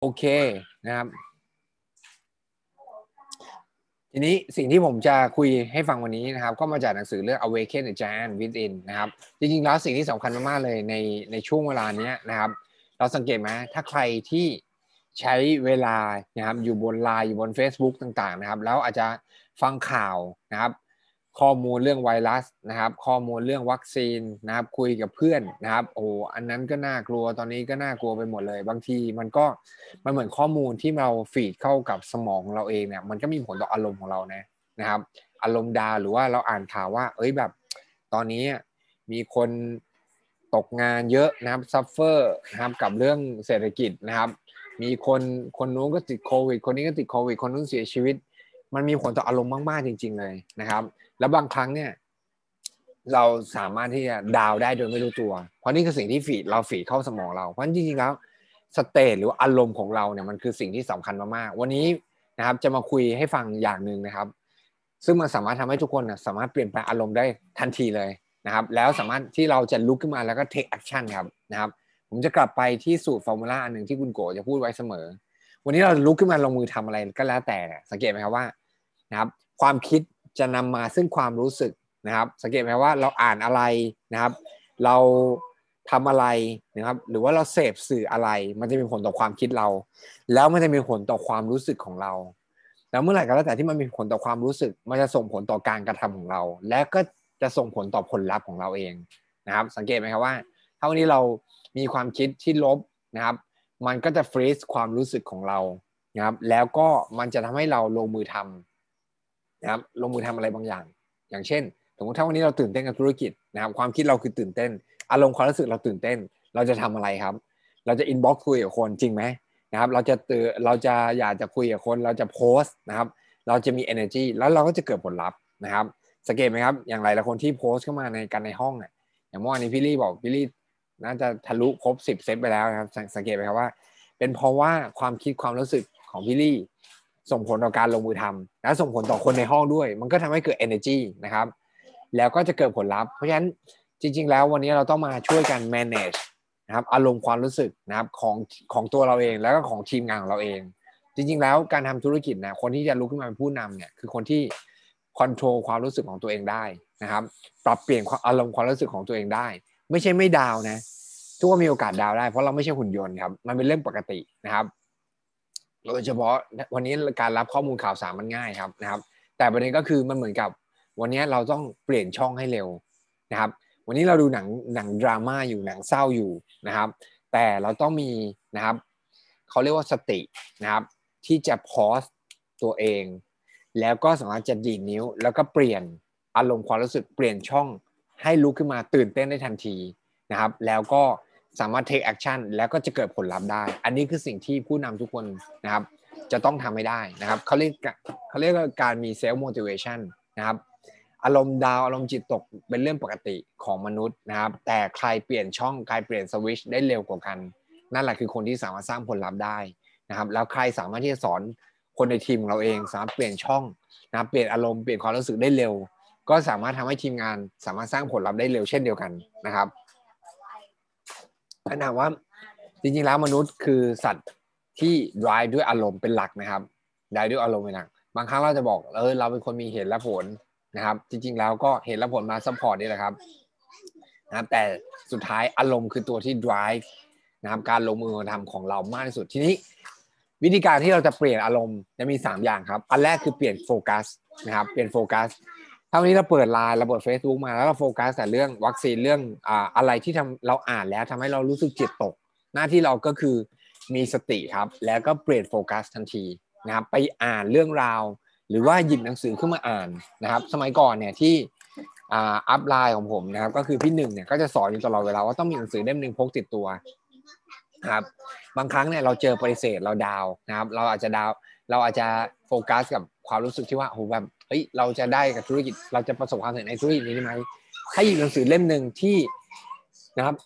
โอเคนะครับ ทีนี้สิ่งที่ผมจะคุยให้ฟังวันนี้นะครับ ก็มาจากหนังสือเรื่อง Awaken the Giant Within นะครับ จริงๆแล้วสิ่งที่สำคัญมากๆเลยในในช่วงเวลานี้นะครับ เราสังเกตไหมถ้าใครที่ใช้เวลานะครับอยู่บนไลน์อยู่บน Facebook ต่างๆนะครับ แล้วอาจจะฟังข่าวนะครับ ข้อมูลเรื่องไวรัสนะครับ ข้อมูลเรื่องวัคซีนนะครับ คุยกับเพื่อนนะครับ โอ้อันนั้นก็น่ากลัวตอนนี้ก็น่ากลัวไปหมดเลย บางทีมันก็มันเหมือนข้อมูลที่เรา feed เข้ากับสมองเราเองเนี่ยมันก็มีผลต่ออารมณ์ของเรานะนะครับ อารมณ์ down หรือว่าเราอ่านข่าวว่า เอ้ยแบบ ตอนนี้มีคนตกงานเยอะนะครับ suffer นะครับกับเรื่องเศรษฐกิจนะครับ มีคนคนนู้นก็ติดโควิด คนนี้ก็ติดโควิด คนนู้นเสียชีวิต มันมีผลต่ออารมณ์มากๆจริง ๆ เลยนะครับ แล้วบางครั้งเนี่ย เราสามารถที่จะดาวได้โดยไม่รู้ตัว เพราะนี่คือสิ่งที่ฟีเราฟีเข้าสมองเราเพราะจริงๆแล้วสเตทหรืออารมณ์ของเราเนี่ยมันคือสิ่งที่สำคัญมากๆวันนี้นะครับจะมาคุยให้ฟังอย่างหนึ่งนะครับ ซึ่งมันสามารถทำให้ทุกคนนะสามารถเปลี่ยนแปลงอารมณ์ได้ทันทีเลยนะครับ แล้วสามารถที่เราจะลุกขึ้นมาแล้วก็ take action ครับนะครับ ผมจะกลับไปที่สูตรฟอร์มูลาอันหนึ่งที่คุณโกจะพูดไว้เสมอ วันนี้เราลุกขึ้นมาลงมือทำอะไรก็แล้วแต่สังเกตไหมครับว่านะครับ ความคิด จะนำมาซึ่งความรู้สึกนะครับ สังเกตไหมว่าเราอ่านอะไรนะครับ เราทำอะไรนะครับ หรือว่าเราเสพสื่ออะไร มันจะมีผลต่อความคิดเรา แล้วมันจะมีผลต่อความรู้สึกของเรา แล้วเมื่อไหร่ก็แล้วแต่ที่มันมีผลต่อความรู้สึก มันจะส่งผลต่อการกระทำของเรา และก็จะส่งผลต่อผลลัพธ์ของเราเองนะครับ สังเกตไหมครับว่า ถ้าวันนี้เรามีความคิดที่ลบนะครับ มันก็จะฟรีซความรู้สึกของเรานะครับ แล้วก็มันจะทำให้เราลงมือทำ นะครับลงมือทำอะไรบางอย่าง อย่างเช่น สมมติถ้าวันนี้เราตื่นเต้นกับธุรกิจนะครับ ความคิดเราคือตื่นเต้น อารมณ์ความรู้สึกเราตื่นเต้น เราจะทำอะไรครับ เราจะ inbox คุยกับคนจริงไหมนะครับ เราจะตื่นเราจะอยากจะคุยกับคน เราจะโพสต์นะครับ เราจะมี energy แล้วเราก็จะเกิดผลลัพธ์นะครับสังเกตไหมครับ อย่างไรละคนที่โพสต์เข้ามาในกันในห้องเนี่ยอย่างเมื่อวานนี้พี่ลี่บอกพี่ลี่น่าจะทะลุครบสิบเซตไปแล้วนะครับ สังเกตไหมครับว่า เป็นเพราะว่าความคิดความรู้สึกของพี่ลี่ ส่งผลต่อการลงมือทำและส่งผลต่อคนในห้องด้วย มันก็ทำให้เกิด energy นะครับ แล้วก็จะเกิดผลลัพธ์เพราะฉะนั้นจริง ๆ แล้ววันนี้เราต้องมาช่วยกัน manage นะครับอารมณ์ความรู้สึกนะครับของของตัวเราเองแล้วก็ของทีมงานของเราเอง จริง ๆ แล้วการทำธุรกิจนะคนที่จะลุกขึ้นมาเป็นผู้นำเนี่ยคือคนที่คอนโทรลความรู้สึกของตัวเองได้นะครับ ปรับเปลี่ยนอารมณ์ความรู้สึกของตัวเองได้ ไม่ใช่ไม่ดาวนะทุกคนมีโอกาสดาวได้เพราะเราไม่ใช่หุ่นยนต์ครับมันเป็นเรื่องปกตินะครับ โดยเฉพาะวันนี้การรับข้อมูลข่าวสารมันง่ายครับนะครับ แต่ประเด็นก็คือมันเหมือนกับวันนี้เราต้องเปลี่ยนช่องให้เร็วนะครับ วันนี้เราดูหนังหนังดราม่าอยู่หนังเศร้าอยู่นะครับ แต่เราต้องมีนะครับเขาเรียกว่าสตินะครับ ที่จะพอสตัวเอง แล้วก็สามารถจะดีดนิ้ว แล้วก็เปลี่ยนอารมณ์ความรู้สึกเปลี่ยนช่องให้ลุกขึ้นมาตื่นเต้นได้ทันทีนะครับ แล้วก็ สามารถ take action แล้วก็จะเกิดผลลัพธ์ได้ อันนี้คือสิ่งที่ผู้นำทุกคนนะครับ จะต้องทำให้ได้นะครับเขาเรียกเขาเรียกว่าการมี self motivation นะครับอารมณ์ดาวอารมณ์จิตตกเป็นเรื่องปกติของมนุษย์นะครับ แต่ใครเปลี่ยนช่องใครเปลี่ยนสวิชได้เร็วกว่ากัน นั่นแหละคือคนที่สามารถสร้างผลลัพธ์ได้นะครับ แล้วใครสามารถที่จะสอนคนในทีมของเราเองสามารถเปลี่ยนช่องนะเปลี่ยนอารมณ์เปลี่ยนความรู้สึกได้เร็ว ก็สามารถทำให้ทีมงานสามารถสร้างผลลัพธ์ได้เร็วเช่นเดียวกันนะครับ ถามว่าจริงๆแล้วมนุษย์คือสัตว์ที่ drive ด้วยอารมณ์เป็นหลักนะครับ drive ด้วยอารมณ์เป็นหลัก บางครั้งเราจะบอกเออเราเป็นคนมีเหตุและผลนะครับ จริง ๆ แล้วก็เหตุและผลมา support นี่แหละครับนะครับแต่สุดท้ายอารมณ์คือตัวที่ drive นะครับการลงมือทำของเรามากที่สุดทีนี้ วิธีการที่เราจะเปลี่ยนอารมณ์จะมี 3 อย่างครับ อันแรกคือเปลี่ยนโฟกัสนะครับเปลี่ยนโฟกัส ถ้าวันนี้เราเปิดไลน์เราเปิด Facebook มาแล้วเราโฟกัสแต่เรื่องวัคซีนเรื่องอ่าอะไรที่ทำเราอ่านแล้วทำให้เรารู้สึกจิตตก หน้าที่เราก็คือมีสติครับ แล้วก็เปลี่ยนโฟกัสทันทีนะครับไปอ่านเรื่องราว หรือว่าหยิบหนังสือขึ้นมาอ่านนะครับ สมัยก่อนเนี่ยที่อ่า upline ของผมนะครับ ก็คือพี่หนึ่งเนี่ยก็จะสอนอยู่ตลอดเวลาว่าต้องมีหนังสือเล่มหนึ่งพกติดตัวครับบางครั้งเนี่ยเราเจอปฏิเสธเราดาวนะครับ เราอาจจะดาว เราอาจจะโฟกัสกับความรู้สึกที่ว่าโหแบบ เฮ้ยเราจะได้กับธุรกิจเราจะประสบความสำเร็จในธุรกิจนี้ได้ไหมถ้าหยิบหนังสือเล่มหนึ่งที่นะครับ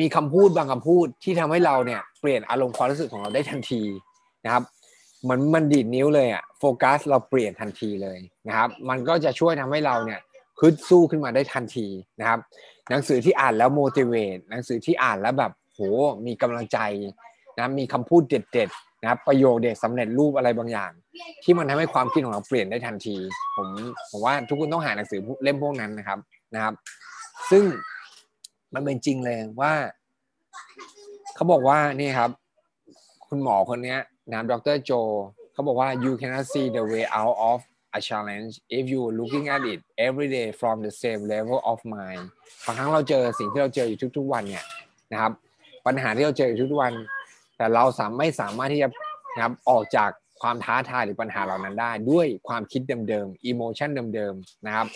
มีคำพูดบางคำพูดที่ทำให้เราเนี่ยเปลี่ยนอารมณ์ความรู้สึกของเราได้ทันทีนะครับเหมือนมันดีดนิ้วเลยอะโฟกัสเราเปลี่ยนทันทีเลยนะครับ มันก็จะช่วยทำให้เราเนี่ยคึดสู้ขึ้นมาได้ทันทีนะครับ หนังสือที่อ่านแล้ว motivate หนังสือที่อ่านแล้วแบบโหมีกำลังใจนะมีคำพูดเด็ดๆนะครับประโยคเด็ดสำเร็จรูปอะไรบางอย่าง ที่มันทำให้ความคิดของเราเปลี่ยนได้ทันที ผมผมว่าทุกคนต้องหาหนังสือเล่มพวกนั้นนะครับนะครับ ซึ่งมันเป็นจริงเลยว่า เขาบอกว่านี่ครับ คุณหมอคนนี้นะดรโจเขาบอกว่า you cannot see the way out of a challenge if you looking at it every day from the same level of mind บางครั้งเราเจอสิ่งที่เราเจออยู่ทุก ๆ วันเนี่ยนะครับ ปัญหาที่เราเจออยู่ทุกๆวัน แต่เราสามไม่สามารถที่จะนะครับออกจาก ความท้าทายหรือปัญหาเหล่านั้นได้ ด้วยความคิดเดิมๆ emotion เดิมๆนะครับ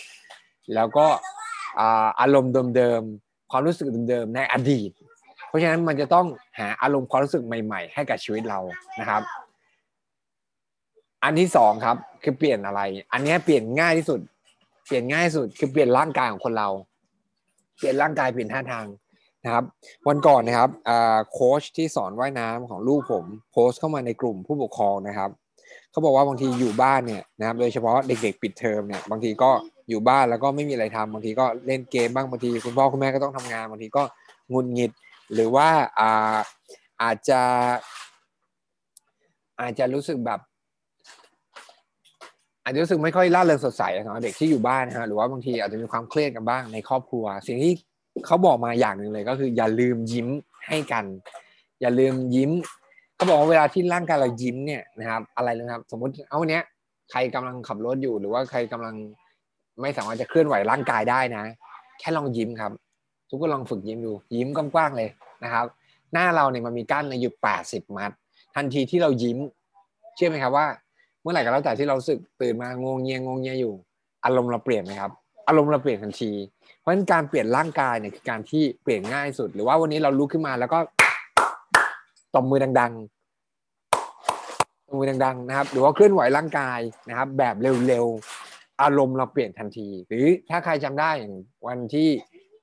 แล้วก็อารมณ์เดิมๆความรู้สึกเดิมๆในอดีต เพราะฉะนั้นมันจะต้องหาอารมณ์ความรู้สึกใหม่ๆ ให้กับชีวิตเรานะครับ อันที่สองครับคือเปลี่ยนอะไร อันนี้เปลี่ยนง่ายที่สุด เปลี่ยนง่ายที่สุดคือเปลี่ยนร่างกายของคนเรา เปลี่ยนร่างกายเปลี่ยนท่าทาง นะครับ วันก่อนนะครับโค้ชที่สอนว่ายน้ำของลูกผมโพสต์เข้ามาในกลุ่มผู้ปกครองนะครับเขาบอกว่าบางทีอยู่บ้านเนี่ยนะครับ โดยเฉพาะเด็กๆปิดเทอมเนี่ยบางทีก็อยู่บ้านแล้วก็ไม่มีอะไรทำบางทีก็เล่นเกมบ้างบางทีคุณพ่อคุณแม่ก็ต้องทำงานบางทีก็งุนงิด หรือว่าอาอาจจะ อาจจะรู้สึกแบบ อาจจะรู้สึกไม่ค่อยล่าเริงสดใสสำหรับเด็กที่อยู่บ้านนะฮะหรือว่าบางทีอาจจะมีความเครียดกันบ้างในครอบครัว สิ่งที่ เขาบอกมาอย่างหนึ่งเลยก็คือ อย่าลืมยิ้มให้กัน อย่าลืมยิ้มเขาบอกว่าเวลาที่ร่างกายเรายิ้มเนี่ยนะครับ อะไรนะครับ สมมติเอาวันนี้ยใครกำลังขับรถอยู่หรือว่าใครกำลังไม่สามารถจะเคลื่อนไหวร่างกายได้นะ แค่ลองยิ้มครับ ทุกคนลองฝึกยิ้มดู ยิ้มกว้างๆเลยนะครับ หน้าเราเนี่ยมันมีกั้นในอยู่แปดสิบมัด ทันทีที่เรายิ้ม เชื่อไหมครับว่า เมื่อไหร่ก็แล้วแต่ที่เราสึกตื่นมางงเงียงงเงียอยู่ อารมณ์เราเปลี่ยนไหมครับ อารมณ์เราเปลี่ยนทันที เพราะฉะนั้นการเปลี่ยนร่างกายเนี่ยคือการที่เปลี่ยนง่ายสุด หรือว่าวันนี้เราลุกขึ้นมาแล้วก็ตบมือดังๆตบมือดังๆนะครับ หรือว่าเคลื่อนไหวร่างกายนะครับ แบบเร็วๆ อารมณ์เราเปลี่ยนทันที หรือถ้าใครจำได้อย่างวันที่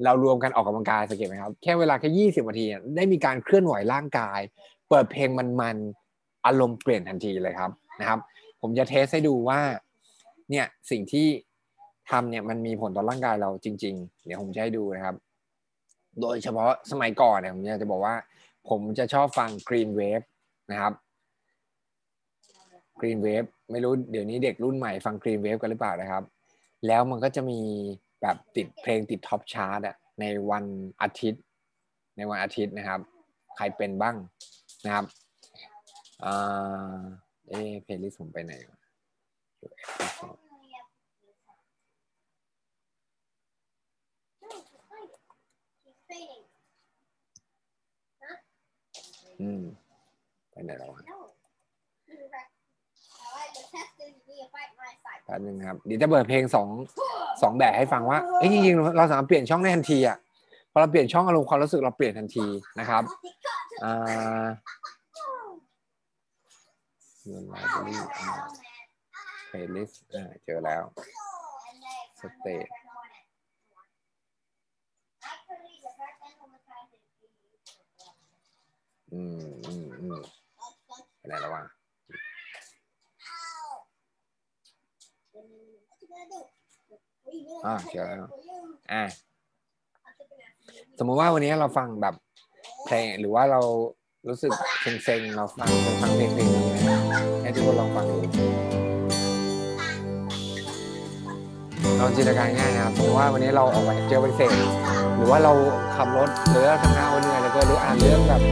เรารวมกันออกกำลังกายสังเกตไหมครับ แค่เวลาแค่ยี่สิบนาทีได้มีการเคลื่อนไหวร่างกาย เปิดเพลงมันๆอารมณ์เปลี่ยนทันทีเลยครับนะครับ ผมจะเทสให้ดูว่าเนี่ยสิ่งที่ ทำเนี่ยมันมีผลต่อร่างกายเราจริง ๆ เดี๋ยวผมจะให้ดูนะครับ โดยเฉพาะสมัยก่อนเนี่ยผมจะบอกว่า ผมจะชอบฟัง Green Wave นะครับ Green Wave ไม่รู้เดี๋ยวนี้เด็กรุ่นใหม่ฟัง Green Wave กันหรือเปล่านะครับ แล้วมันก็จะมีแบบติดเพลงติด top chart อะในวันอาทิตย์ ในวันอาทิตย์นะครับ ใครเป็นบ้างนะครับอ่าเอ๊ playlist ผมไปไหนอื อืม ไปไหนแล้วแป๊บนึงครับ เดี๋ยวจะเปิดเพลงสองสองแบบให้ฟังว่าเอ้ยจริงๆเราสามารถเปลี่ยนช่องได้ทันทีอะพอเราเปลี่ยนช่องอารมณ์ความรู้สึกเราเปลี่ยนทันทีนะครับอ่าเงิน library playlist เจอแล้ว state อืมอืมอืมไปไหนแล้ววะอ่าเจอแล้วอ่าสมมุติว่าวันนี้เราฟังแบบเพลงหรือว่าเรารู้สึกเซ็งๆเราฟังฟังเพลงเพลงนี้นะให้ทุกคนลองฟังดูลองจินตนาการง่ายนะครับสมมติว่าวันนี้เราออกไปเจอไปเสร็จหรือว่าเราขับรถหรือเราทำงานวันเหนื่อยแล้วก็หรืออ่านเรื่องแบบ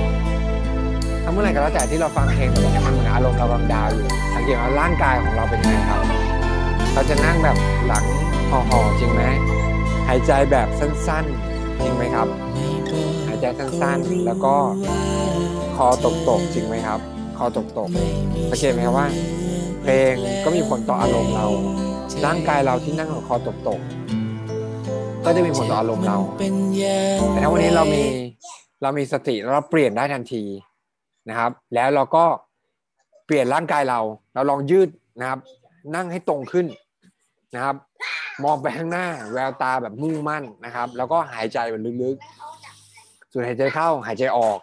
ถ้าเมื่อไหร่ก็แล้วแต่ที่เราฟังเพลงแบบนี้มันเหมือนอารมณ์เรากำลังดาวอยู่สังเกตว่าร่างกายของเราเป็นยังไงครับ เราจะนั่งแบบหลังห่อๆจริงไหมหายใจแบบสั้นๆ จริงไหมครับ หายใจสั้นๆ แล้วก็คอตกๆจริงไหมครับ คอตกๆสังเกตไหมครับว่า เพลงก็มีผลต่ออารมณ์เรา ร่างกายเราที่นั่งคอตกๆก็จะมีผลต่ออารมณ์เราแต่ถ้าวันนี้เรามีเรามีสติแล้วเราเปลี่ยนได้ทันที นะครับ แล้วเราก็เปลี่ยนร่างกายเรา เราลองยืดนะครับ นั่งให้ตรงขึ้นนะครับ มองไปข้างหน้า แววตาแบบมุ่งมั่นนะครับ แล้วก็หายใจแบบลึกๆสูดหายใจเข้าหายใจออก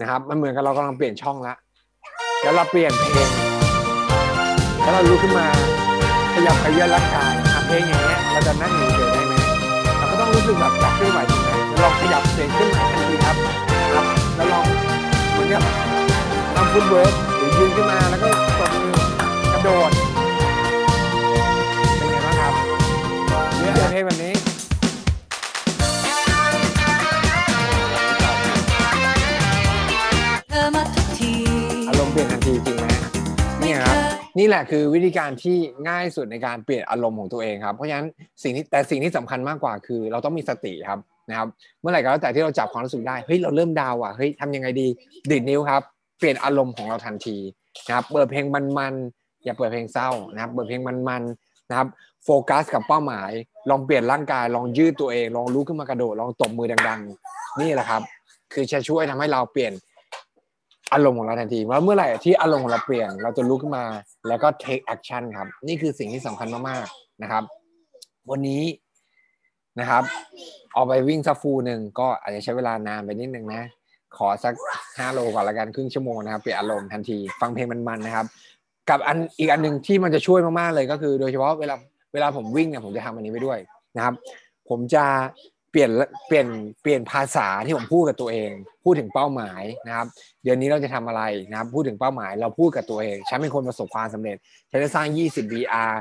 นะครับ มันเหมือนกับเรากำลังเปลี่ยนช่องละแล้วเราเปลี่ยนเพลงแล้วเราลุกขึ้นมาขยับเขยื้อนร่างกายเพลงอย่างเงี้ยเราจะนั่งอยู่เฉยได้ไหมเราก็ต้องรู้สึกแบบอยากเคลื่อนไหวถูกไหมลองขยับเสียงขึ้นไหวทันทีครับครับ แล้วลองเหมือนกับ footwork หรือยืนขึ้นมาแล้วก็ตบมือกระโดด เป็นไงบ้างครับเลือกเพลงแบบนี้เธอมาทุกทีอารมณ์เปลี่ยนทันทีจริงไหมนี่ครับ นี่แหละคือวิธีการที่ง่ายสุดในการเปลี่ยนอารมณ์ของตัวเองครับ เพราะฉะนั้นสิ่งที่แต่สิ่งที่สำคัญมากกว่าคือ เราต้องมีสติครับนะครับ เมื่อไหร่ก็แล้วแต่ที่เราจับความรู้สึกได้ เฮ้ย เราเริ่มดาวอะ เฮ้ยทำยังไงดีดีดนิ้วครับเปลี่ยนอารมณ์ของเราทันทีนะครับเปิดเพลงมันๆอย่าเปิดเพลงเศร้านะครับเปิดเพลงมันๆนะครับโฟกัสกับเป้าหมาย ลองเปลี่ยนร่างกาย ลองยืดตัวเอง ลองลุกขึ้นมากระโดดลองตบมือดัง ๆ นี่แหละครับ คือจะช่วยทำให้เราเปลี่ยนอารมณ์ของเราทันทีว่าเมื่อไหร่ที่อารมณ์ของเราเปลี่ยน เราจะลุกขึ้นมาแล้วก็ take action ครับ นี่คือสิ่งที่สำคัญมากๆนะครับ วันนี้นะครับ ออกไปวิ่งสักฟูหนึ่งก็อาจจะใช้เวลานานไปนิดนึงนะ ขอสักห้าโลก่อนละกันครึ่งชั่วโมงนะครับเปลี่ยนอารมณ์ทันทีฟังเพลงมันๆนะครับ กับอันอีกอันหนึ่งที่มันจะช่วยมากๆเลยก็คือ โดยเฉพาะเวลาเวลาผมวิ่งเนี่ยผมจะทำอันนี้ไปด้วยนะครับ ผมจะเปลี่ยนเปลี่ยนเปลี่ยนภาษาที่ผมพูดกับตัวเอง พูดถึงเป้าหมายนะครับ เดือนนี้เราจะทำอะไรนะครับ พูดถึงเป้าหมาย เราพูดกับตัวเองฉันเป็นคนประสบความสำเร็จฉันจะสร้าง 20 VR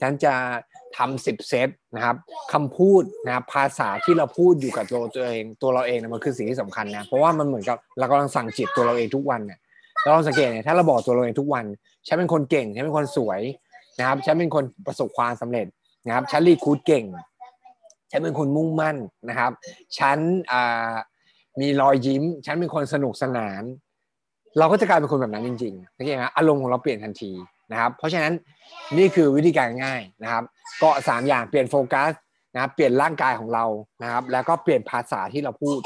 ฉันจะ ทำ10เซตนะครับคำพูดนะครับภาษาที่เราพูดอยู่กับตัวตัวเองตัวเราเองนะมันคือสิ่งที่สำคัญนะเพราะว่ามันเหมือนกับเรากำลังสั่งจิตตัวเราเองทุกวันเนี่ยเราลองสังเกตเนี่ยถ้าเราบอกตัวเราเองทุกวันฉันเป็นคนเก่งฉันเป็นคนสวยนะครับฉันเป็นคนประสบความสำเร็จนะครับฉันรีคูดเก่งฉันเป็นคนมุ่งมั่นนะครับฉันมีรอยยิ้ม ฉันเป็นคนสนุกสนาน เราก็จะกลายเป็นคนแบบนั้นจริงๆโอเคไหมอารมณ์ของเราเปลี่ยนทันที นะครับ เพราะฉะนั้นนี่คือวิธีการง่ายนะครับก็สามอย่างเปลี่ยนโฟกัสนะครับเปลี่ยนร่างกายของเรานะครับ แล้วก็เปลี่ยนภาษาที่เราพูด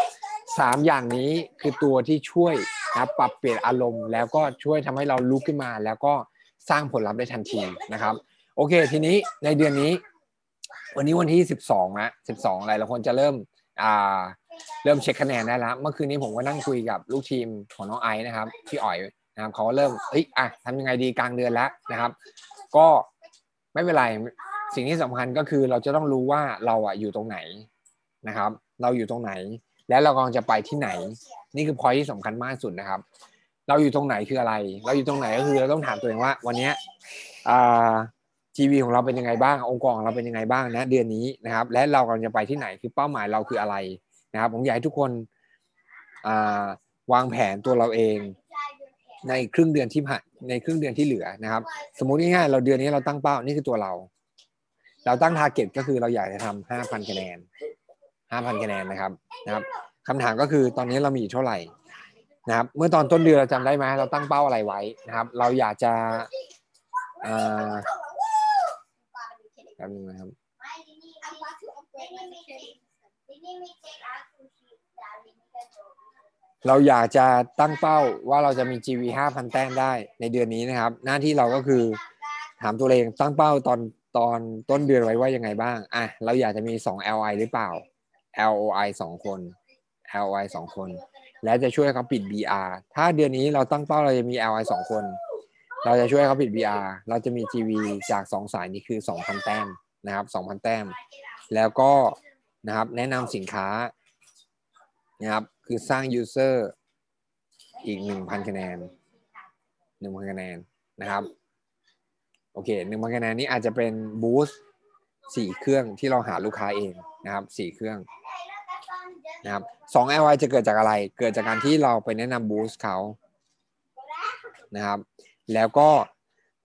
สามอย่างนี้คือตัวที่ช่วยนะครับปรับเปลี่ยนอารมณ์ แล้วก็ช่วยทำให้เราลุกขึ้นมา แล้วก็สร้างผลลัพธ์ได้ทันทีนะครับ โอเค ทีนี้ในเดือนนี้ วันนี้วันที่ 12นะ12อะไรเราควรจะเริ่มอ่าเริ่มเช็คคะแนนได้แล้วเมื่อคืนนี้ผมก็นั่งคุยกับลูกทีมของน้องไอซ์นะครับพี่อ๋อย นะครับเขาเริ่มเฮ้ยอะทำยังไงดีกลางเดือนแล้วนะครับ ก็ไม่เป็นไรสิ่งที่สำคัญก็คือเราจะต้องรู้ว่าเราอะอยู่ตรงไหนนะครับ เราอยู่ตรงไหน และเรากำลังจะไปที่ไหน นี่คือพอยที่สำคัญมากสุดนะครับ เราอยู่ตรงไหนคืออะไร เราอยู่ตรงไหนก็คือเราต้องถามตัวเองว่า วันนี้ทีวีของเราเป็นยังไงบ้าง องค์กรของเราเป็นยังไงบ้างนะเดือนนี้นะครับ และเรากำลังจะไปที่ไหนคือเป้าหมายเราคืออะไรนะครับ ผมอยากให้ทุกคนวางแผนตัวเราเอง ในครึ่งเดือนที่ผ่านในครึ่งเดือนที่เหลือนะครับ สมมุติง่ายๆเราเดือนนี้เราตั้งเป้านี่คือตัวเรา เราตั้งทาร์เก็ตก็คือเราอยากจะทำห้าพันคะแนนห้าพันคะแนนนะครับนะครับคำถามก็คือตอนนี้เรามีอยู่เท่าไหร่นะครับเมื่อตอนต้นเดือนเราจำได้ไหมเราตั้งเป้าอะไรไว้นะครับ เราอยากจะอ่าแป๊บนึงนะครับ เราอยากจะตั้งเป้าว่าเราจะมี GV 5,000 แต้มได้ในเดือนนี้นะครับ หน้าที่เราก็คือถามตัวเองตั้งเป้าตอนตอนต้นเดือนไว้ว่ายังไงบ้าง อะ เราอยากจะมี 2 LI หรือเปล่า LOI 2 คน LOI 2 คน และจะช่วยเขาปิด BR ถ้าเดือนนี้เราตั้งเป้าเราจะมี LI 2 คน เราจะช่วยเขาปิด BR เราจะมี GV จาก 2 สายนี้คือ 2,000 แต้มนะครับ 2,000 แต้ม แล้วก็นะครับแนะนำสินค้า นะครับ คือสร้าง user อีก 1,000 คะแนน 1,000 คะแนนนะครับ โอเค 1,000 คะแนนนี้อาจจะเป็น boost 4เครื่องที่เราหาลูกค้าเองนะครับ4เครื่องนะครับ2 LI จะเกิดจากอะไร เกิดจากการที่เราไปแนะนำ boost เขานะครับ แล้วก็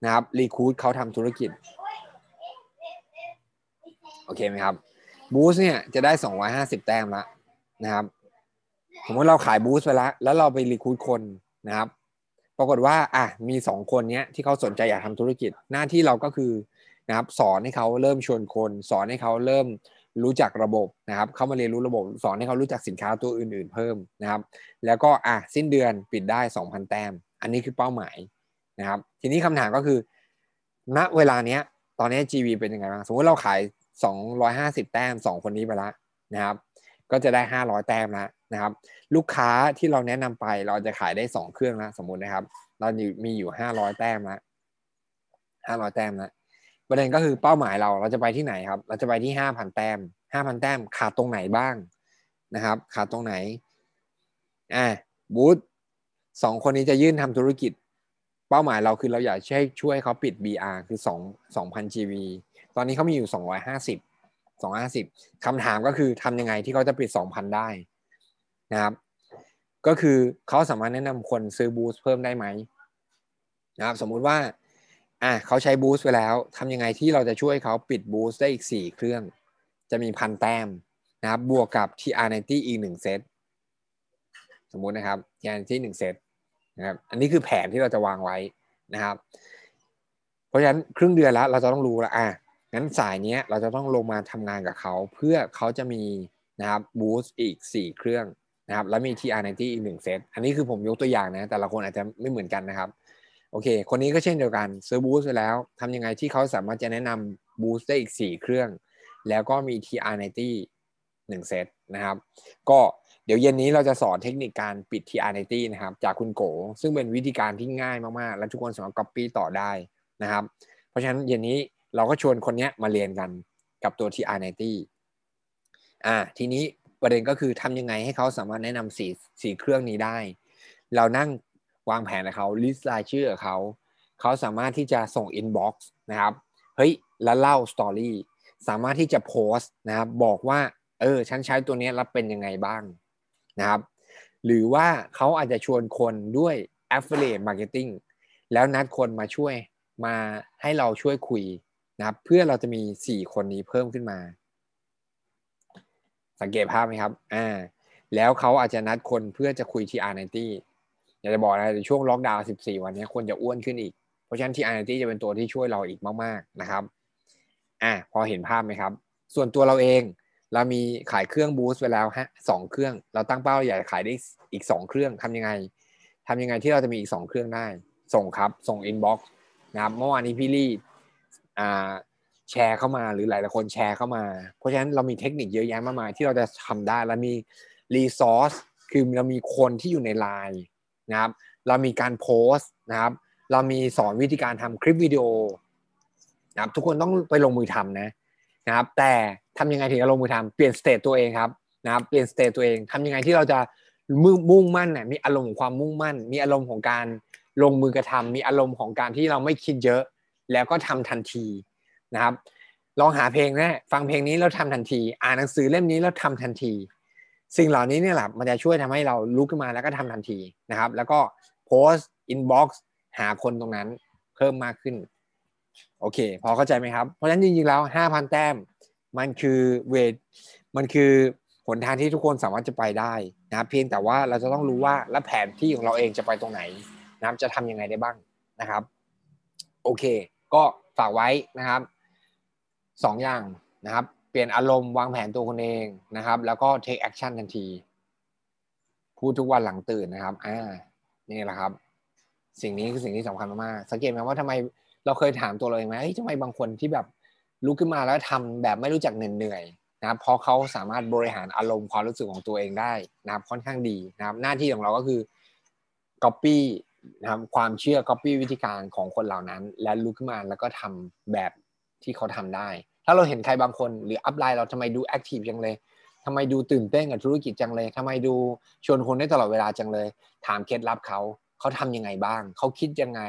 นะครับรีคูดเขาทำธุรกิจ โอเคไหมครับบูสเนี่ยจะได้ 250 แต้มละนะครับ สมมติเราขายบูสไปแล้ว แล้วเราไปรีคูดคนนะครับ ปรากฏว่าอะมีสองคนเนี้ยที่เขาสนใจอยากทำธุรกิจ หน้าที่เราก็คือนะครับ สอนให้เขาเริ่มชวนคน สอนให้เขาเริ่มรู้จักระบบนะครับ เข้ามาเรียนรู้ระบบ สอนให้เขารู้จักสินค้าตัวอื่น ๆ เพิ่มนะครับ แล้วก็อะสิ้นเดือนปิดได้ 2,000 แต้ม อันนี้คือเป้าหมายนะครับ ทีนี้คำถามก็คือ ณเวลาเนี้ย ตอนนี้ GV เป็นยังไงบ้าง สมมติเราขาย 250 แต้ม 2 คนนี้ไปแล้วนะครับ ก็จะได้ 500 แต้มล้ว นะครับลูกค้าที่เราแนะนำไปเราจะขายได้2เครื่องแล้วสมมุตินะครับ เรามีอยู่500แต้มแล้ว500แต้มแล้วประเด็นก็คือเป้าหมายเราเราจะไปที่ไหนครับ เราจะไปที่5,000แต้ม5,000แต้มขาดตรงไหนบ้างนะครับ ขาดตรงไหนอ่าบูธสองคนนี้จะยื่นทำธุรกิจ เป้าหมายเราคือเราอยากให้ช่วยเขาปิด BR คือ2 2,000 GV ตอนนี้เขามีอยู่ 250 250คำถามก็คือทำยังไงที่เขาจะปิด 2,000 ได้ นะครับก็คือเขาสามารถแนะนำคนซื้อบูสต์เพิ่มได้ไหมนะครับสมมุติว่าอะเขาใช้บูสต์ไปแล้วทำยังไงที่เราจะช่วยเขาปิดบูสต์ได้อีก 4 เครื่อง จะมีพันแต้มนะครับบวกกับ TR90 อีก1เซตสมมุตินะครับ TR90 1เซตนะครับอันนี้คือแผนที่เราจะวางไว้นะครับ เพราะฉะนั้นครึ่งเดือนแล้วเราจะต้องรู้ล้วอะงั้นสายนี้เราจะต้องลงมาทำงานกับเขาเพื่อเขาจะมีนะครับบูสต์อีก 4 เครื่อง นะครับแล้วมี TR90 อีก1เซตอันนี้คือผมยกตัวอย่างนะ แต่ละคนอาจจะไม่เหมือนกันนะครับ โอเค คนนี้ก็เช่นเดียวกันซื้อบูสต์ไปแล้วทำยังไงที่เขาสามารถจะแนะนำบูสต์ได้อีก 4 เครื่อง แล้วก็มี TR90 1เซตนะครับ ก็เดี๋ยวเย็นนี้เราจะสอนเทคนิคการปิด TR90 นะครับ จากคุณโก ซึ่งเป็นวิธีการที่ง่ายมากๆ และทุกคนสามารถ copy ต่อได้นะครับ เพราะฉะนั้นเย็นนี้เราก็ชวนคนนี้มาเรียนกันกับตัว TR90 อ่าทีนี้ ประเด็นก็คือทำยังไงให้เขาสามารถแนะนำสี่สี่เครื่องนี้ได้ เรานั่งวางแผนกับเขา list รายชื่อเขา เขาสามารถที่จะส่ง inbox นะครับเฮ้ยแล้วเล่า story สามารถที่จะโพสต์นะครับบอกว่าเออฉันใช้ตัวนี้แล้วเป็นยังไงบ้างนะครับ หรือว่าเขาอาจจะชวนคนด้วย affiliate marketing แล้วนัดคนมาช่วยมาให้เราช่วยคุยนะครับ เพื่อเราจะมี 4 คนนี้เพิ่มขึ้นมา สังเกตภาพไหมครับอ่าแล้วเขาอาจจะนัดคนเพื่อจะคุยที่ R90 อยากจะบอกนะในช่วงล็อกดาวน์ 14 วันนี้ควรจะอ้วนขึ้นอีก เพราะฉะนั้นที่ i ีจะเป็นตัวที่ช่วยเราอีกมาก ๆ นะครับ อะพอเห็นภาพไหมครับ ส่วนตัวเราเองเรามีขายเครื่อง Boost ไปแล้วฮะสองเครื่อง เราตั้งเป้าอยากขายได้อีก 2 เครื่องทำยังไงทำยังไงที่เราจะมีอีก 2 เครื่องได้ ส่งครับ ส่ง inbox นะครับ เมื่อวานนี้พี่ลี่อ่า แชร์เข้ามาหรือหลายๆคนแชร์เข้ามา เพราะฉะนั้นเรามีเทคนิคเยอะแยะมากมายที่เราจะทำได้และมี resource คือเรามีคนที่อยู่ในไลน์นะครับ เรามีการโพสต์นะครับ เรามีสอนวิธีการทำคลิปวิดีโอนะครับทุกคนต้องไปลงมือทำนะนะครับ แต่ทำยังไงถึงจะลงมือทำเปลี่ยน state ตัวเองครับนะครับเปลี่ยน state ตัวเองทำยังไงที่เราจะมุ่งมั่นเนี่ยมีอารมณ์ของความมุ่งมั่น มีอารมณ์ของการลงมือกระทำมีอารมณ์ของการที่เราไม่คิดเยอะ แล้วก็ทำทันที นะครับ ลองหาเพลงนะฟังเพลงนี้แล้วทำทันที อ่านหนังสือเล่มนี้แล้วทำทันที สิ่งเหล่านี้เนี่ยแหละมันจะช่วยทำให้เราลุกขึ้นมาแล้วก็ทำทันทีนะครับ แล้วก็โพสต์อินบ็อกซ์หาคนตรงนั้นเพิ่มมากขึ้น โอเค พอเข้าใจไหมครับ เพราะฉะนั้นจริงๆแล้ว 5,000 แต้ม มันคือเวทมันคือผลทางที่ทุกคนสามารถจะไปได้นะครับ เพียงแต่ว่าเราจะต้องรู้ว่าและแผนที่ของเราเองจะไปตรงไหนนะครับจะทำยังไงได้บ้างนะครับ โอเค ก็ฝากไว้นะครับ สองอย่างนะครับ เปลี่ยนอารมณ์วางแผนตัวคนเองนะครับ แล้วก็ take action ทันที พูดทุกวันหลังตื่นนะครับ อ่า นี่แหละครับ สิ่งนี้คือสิ่งที่สำคัญมากสังเกตไหมว่าทำไมเราเคยถามตัวเราเองไหมทำไมบางคนที่แบบลุกขึ้นมาแล้วทำแบบไม่รู้จักเหนื่อยนะครับเพราะเขาสามารถบริหารอารมณ์ความรู้สึกของตัวเองได้นะครับค่อนข้างดีนะครับ หน้าที่ของเราก็คือ copy นะครับความเชื่อ copy วิธีการของคนเหล่านั้น และลุกขึ้นมาแล้วก็ทำแบบ ที่เขาทำได้ ถ้าเราเห็นใครบางคนหรืออัพไลน์เราทำไมดูแอคทีฟจังเลยทำไมดูตื่นเต้นกับธุรกิจจังเลยทำไมดูชวนคนได้ตลอดเวลาจังเลย ถามเคล็ดลับเขาเขาทำยังไงบ้าง เขาคิดยังไง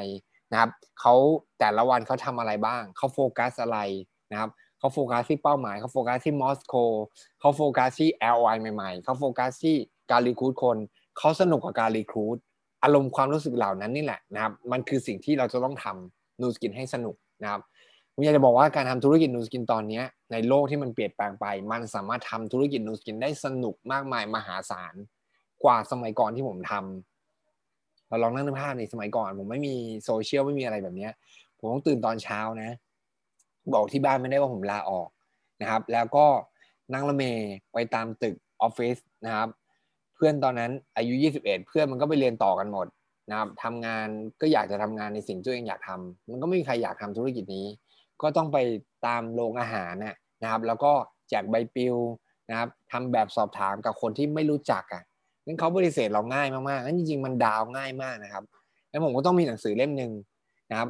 นะครับเขาแต่ละวันเขาทำอะไรบ้าง เขาโฟกัสอะไรนะครับเขาโฟกัสที่เป้าหมายเขาโฟกัสที่มอสโกเขาโฟกัสที่ LOI ใหม่ๆเขาโฟกัสที่การ recruit คนเขาสนุกกับการ recruit อารมณ์ความรู้สึกเหล่านั้นนี่แหละนะครับ มันคือสิ่งที่เราจะต้องทำนูสกินให้สนุกนะครับ ผมอยากจะบอกว่าการทำธุรกิจนูสกินตอนนี้ในโลกที่มันเปลี่ยนแปลงไป มันสามารถทำธุรกิจนูสกินได้สนุกมากมายมหาศาลกว่าสมัยก่อนที่ผมทำเราลองนั่งนึกภาพในสมัยก่อน ผมไม่มีโซเชียลไม่มีอะไรแบบนี้ผมต้องตื่นตอนเช้านะ บอกที่บ้านไม่ได้ว่าผมลาออกนะครับ แล้วก็นั่งรถเมล์ไปตามตึกออฟฟิศนะครับ เพื่อนตอนนั้นอายุ 21 เพื่อนมันก็ไปเรียนต่อกันหมดนะครับทำงานก็อยากจะทำงานในสิ่งที่ตัวเองอยากทำมันก็ไม่มีใครอยากทำธุรกิจนี้ ก็ต้องไปตามโรงอาหารนะครับ แล้วก็แจกใบปลิวนะครับทำแบบสอบถามกับคนที่ไม่รู้จักอะนั่นเขาบริเสธเราง่ายมากๆนั่นจริงๆมันดาวง่ายมากนะครับ แล้วผมก็ต้องมีหนังสือเล่มหนึ่งนะครับ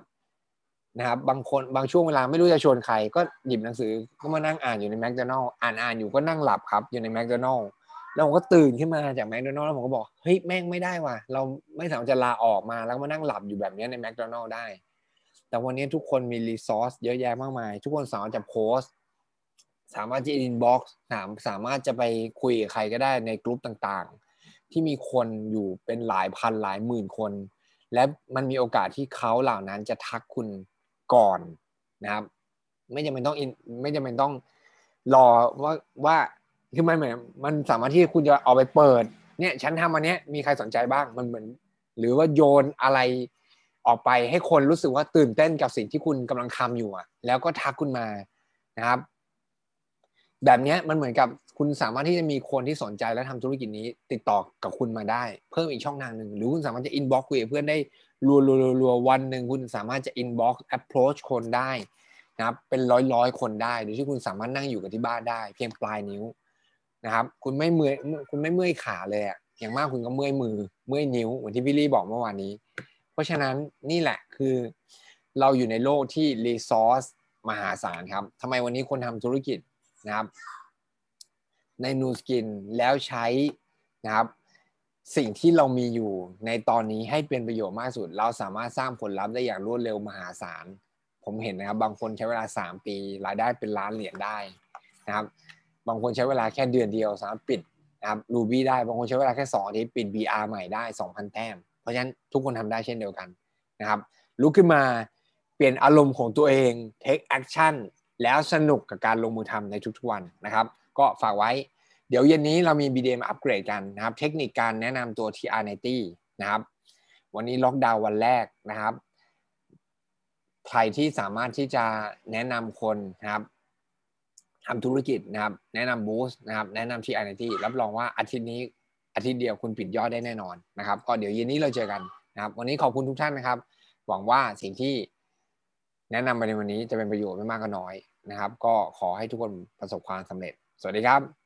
นะครับ บางคนบางช่วงเวลาไม่รู้จะชวนใคร ก็หยิบหนังสือก็มานั่งอ่านอยู่ในแมคโดนัลล์อ่านอ่านอยู่ก็นั่งหลับครับอยู่ในแมคโดนัลล์แล้วผมก็ตื่นขึ้นมาจากแมคโดนัลด์แล้วผมก็บอกเฮ้ยแม่งไม่ได้ว่ะเราไม่สามารถจะลาออกมาแล้วมานั่งหลับอยู่แบบนี้ในแมคโดนัลด์ได้ แต่วันนี้ทุกคนมี resource เยอะแยะมากมาย ทุกคนสามารถจะโพสต์สามารถจะ inbox สามสามารถจะไปคุยกับใครก็ได้ในกลุ่มต่างๆ ที่มีคนอยู่เป็นหลายพันหลายหมื่นคน และมันมีโอกาสที่เขาเหล่านั้นจะทักคุณก่อนนะครับ ไม่จำเป็นต้องไม่จำเป็นต้องรอว่าว่าคือมันเหมือนมันสามารถที่คุณจะเอาไปเปิด เนี่ยฉันทำอันเนี้ยมีใครสนใจบ้างมันเหมือน หรือว่าโยนอะไร ออกไปให้คนรู้สึกว่าตื่นเต้นกับสิ่งที่คุณกำลังทำอยู่อะแล้วก็ทักคุณมานะครับ แบบนี้มันเหมือนกับคุณสามารถที่จะมีคนที่สนใจและทำธุรกิจนี้ ติดต่อกับคุณมาได้ เพิ่มอีกช่องทางหนึ่งหรือคุณสามารถจะ inbox คุยกับเพื่อนได้รัวรัวรัววันหนึ่งคุณสามารถจะ inbox approach คนได้นะครับ เป็นร้อยร้อยคนได้โดยที่คุณสามารถนั่งอยู่กับที่บ้านได้ เพียงปลายนิ้วนะครับ คุณไม่เมื่อยคุณไม่เมื่อยขาเลยอะอย่างมากคุณก็เมื่อยมือเมื่อยนิ้วเหมือนที่พี่ลี่บอกเมื่อวานนี้ เพราะฉะนั้นนี่แหละคือเราอยู่ในโลกที่รีซอสมหาศาลครับทำไมวันนี้คนทำธุรกิจนะครับ ในนูสกินแล้วใช้นะครับ สิ่งที่เรามีอยู่ในตอนนี้ให้เป็นประโยชน์มากสุด เราสามารถสร้างผลลัพธ์ได้อย่างรวดเร็วมหาศาล ผมเห็นนะครับ บางคนใช้เวลา 3 ปี รายได้เป็นล้านเหรียญได้นะครับ บางคนใช้เวลาแค่เดือนเดียวสามารถปิดนะครับรูบี้ได้บางคนใช้เวลาแค่2อาทิตย์ปิด BR ใหม่ได้ 2,000 แต้ม เพราะฉะนั้นทุกคนทำได้เช่นเดียวกันนะครับลุกขึ้นมาเปลี่ยนอารมณ์ของตัวเอง take action แล้วสนุกกับการลงมือทำในทุกๆวันนะครับ ก็ฝากไว้ เดี๋ยวเย็นนี้เรามี BDM อัปเกรดกันนะครับ เทคนิคการแนะนำตัว TR90 นะครับ วันนี้ล็อกดาวน์วันแรกนะครับ ใครที่สามารถที่จะแนะนำคนนะครับทำธุรกิจนะครับ แนะนำบูสต์นะครับ แนะนำ TR90 รับรองว่าอาทิตย์นี้ อาทิตย์เดียวคุณปิดยอดได้แน่นอนนะครับ ก็เดี๋ยวเย็นนี้เราเจอกันนะครับ วันนี้ขอบคุณทุกท่านนะครับ หวังว่าสิ่งที่แนะนำไปในวันนี้จะเป็นประโยชน์ไม่มากก็น้อยนะครับ ก็ขอให้ทุกคนประสบความสำเร็จ สวัสดีครับ